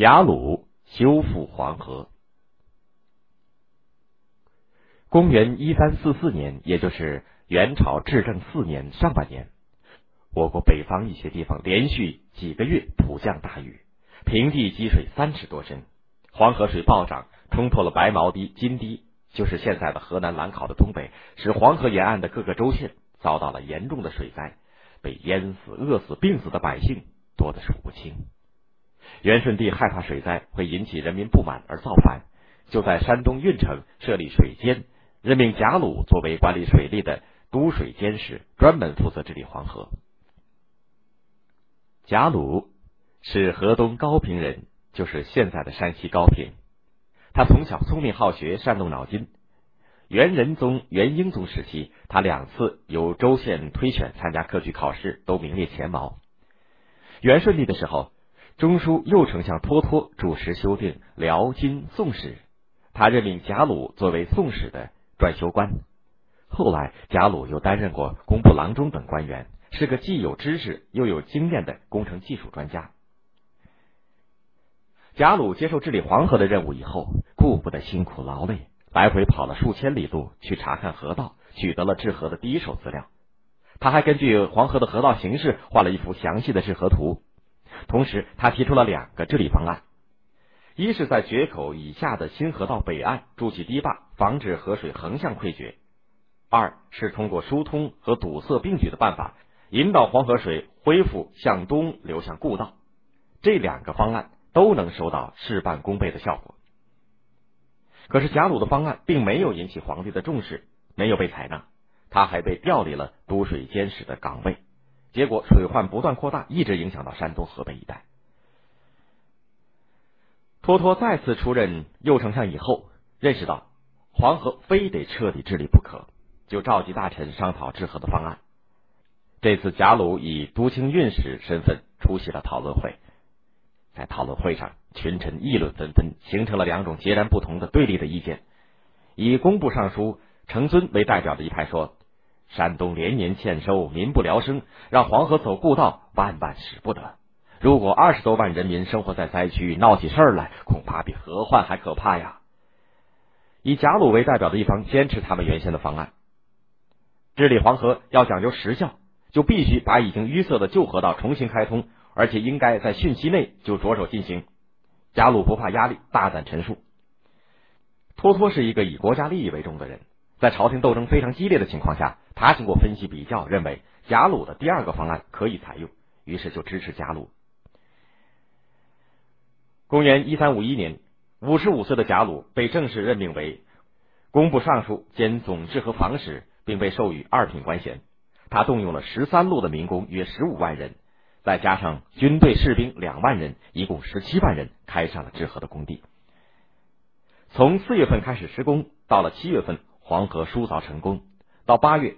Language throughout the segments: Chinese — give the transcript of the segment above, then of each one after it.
贾鲁修复黄河。公元一三四四年，也就是元朝至正四年上半年，我国北方一些地方连续几个月普降大雨，平地积水三尺多深，黄河水暴涨，冲破了白毛堤、金堤，就是现在的河南兰考的东北，使黄河沿岸的各个州县遭到了严重的水灾，被淹死、饿死、病死的百姓多得数不清。元顺帝害怕水灾会引起人民不满而造反，就在山东运城设立水监，任命贾鲁作为管理水利的都水监使，专门负责治理黄河。贾鲁是河东高平人，就是现在的山西高平。他从小聪明好学，善动脑筋。元仁宗、元英宗时期，他两次由州县推选参加科举考试，都名列前茅。元顺帝的时候。中书右丞相托托主持修订辽金宋史，他任命贾鲁作为宋史的撰修官。后来，贾鲁又担任过工部郎中等官员，是个既有知识又有经验的工程技术专家。贾鲁接受治理黄河的任务以后，顾不得辛苦劳累，来回跑了数千里路去查看河道，取得了治河的第一手资料。他还根据黄河的河道形势画了一幅详细的治河图。同时，他提出了两个治理方案：一是，在决口以下的新河道北岸筑起堤坝，防止河水横向溃决；二是通过疏通和堵塞并举的办法，引导黄河水恢复向东流向故道。这两个方案都能收到事半功倍的效果。可是，贾鲁的方案并没有引起皇帝的重视，没有被采纳，他还被调离了都水监使的岗位。结果水患不断扩大，一直影响到山东、河北一带。托托再次出任右丞相以后，认识到黄河非得彻底治理不可，就召集大臣商讨治河的方案。这次贾鲁以都清运使身份出席了讨论会，在讨论会上，群臣议论纷纷，形成了两种截然不同的对立的意见。以工部尚书程遵为代表的一派说。山东连年欠收，民不聊生，让黄河走故道，万万使不得。如果二十多万人民生活在灾区，闹起事儿来，恐怕比河患还可怕呀！以贾鲁为代表的一方坚持他们原先的方案，治理黄河要讲究时效，就必须把已经淤塞的旧河道重新开通，而且应该在汛期内就着手进行。贾鲁不怕压力，大胆陈述。托托是一个以国家利益为重的人，在朝廷斗争非常激烈的情况下。他经过分析比较，认为贾鲁的第二个方案可以采用，于是就支持贾鲁。公元一三五一年，五十五岁的贾鲁被正式任命为工部尚书兼总治和防使，并被授予二品官衔。他动用了十三路的民工约十五万人，再加上军队士兵两万人，一共十七万人，开上了治河的工地。从四月份开始施工，到了七月份，黄河疏凿成功，到八月。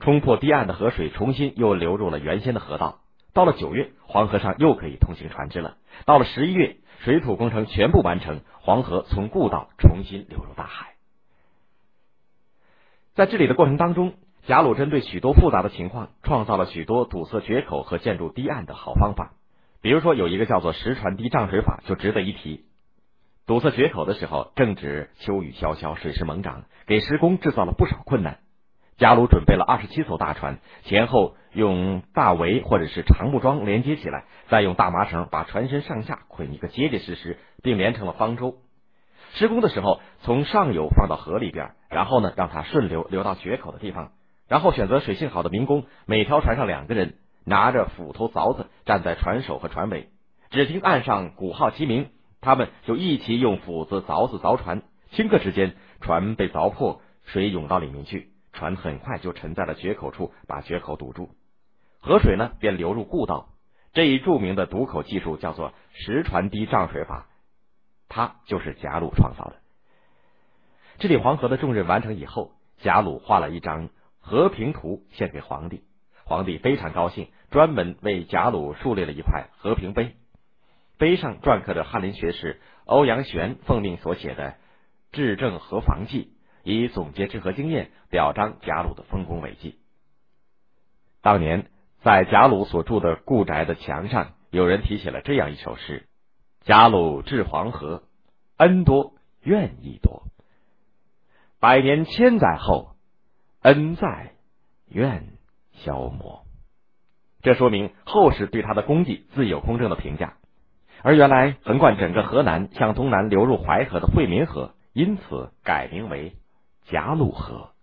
冲破堤岸的河水重新又流入了原先的河道。到了九月，黄河上又可以通行船只了。到了十一月，水土工程全部完成，黄河从故道重新流入大海。在治理的过程当中，贾鲁针对许多复杂的情况，创造了许多堵塞决口和建筑堤岸的好方法。比如说，有一个叫做石船堤涨水法，就值得一提。堵塞决口的时候，正值秋雨潇潇，水势猛涨，给施工制造了不少困难。贾鲁准备了二十七艘大船，前后用大围或者是长木桩连接起来，再用大麻绳把船身上下捆一个结结实实，并连成了方舟。施工的时候，从上游放到河里边，然后呢让它顺流流到决口的地方，然后选择水性好的民工，每条船上两个人，拿着斧头凿子站在船首和船尾，只听岸上鼓号齐鸣，他们就一起用斧子凿子凿船，顷刻之间，船被凿破，水涌到里面去。船很快就沉在了决口处，把决口堵住，河水呢便流入故道。这一著名的堵口技术叫做石船堤涨水法，它就是贾鲁创造的。治理黄河的重任完成以后，贾鲁画了一张和平图献给皇帝，皇帝非常高兴，专门为贾鲁树立了一块和平碑，碑上篆刻着翰林学士欧阳玄奉命所写的《治政河防记》。以总结治河经验，表彰贾鲁的丰功伟绩。当年在贾鲁所住的故宅的墙上，有人题写了这样一首诗：“贾鲁治黄河，恩多怨亦多。百年千载后，恩在，怨消磨。这说明后世对他的功绩自有公正的评价。而原来横贯整个河南向东南流入淮河的惠民河，因此改名为贾鲁河。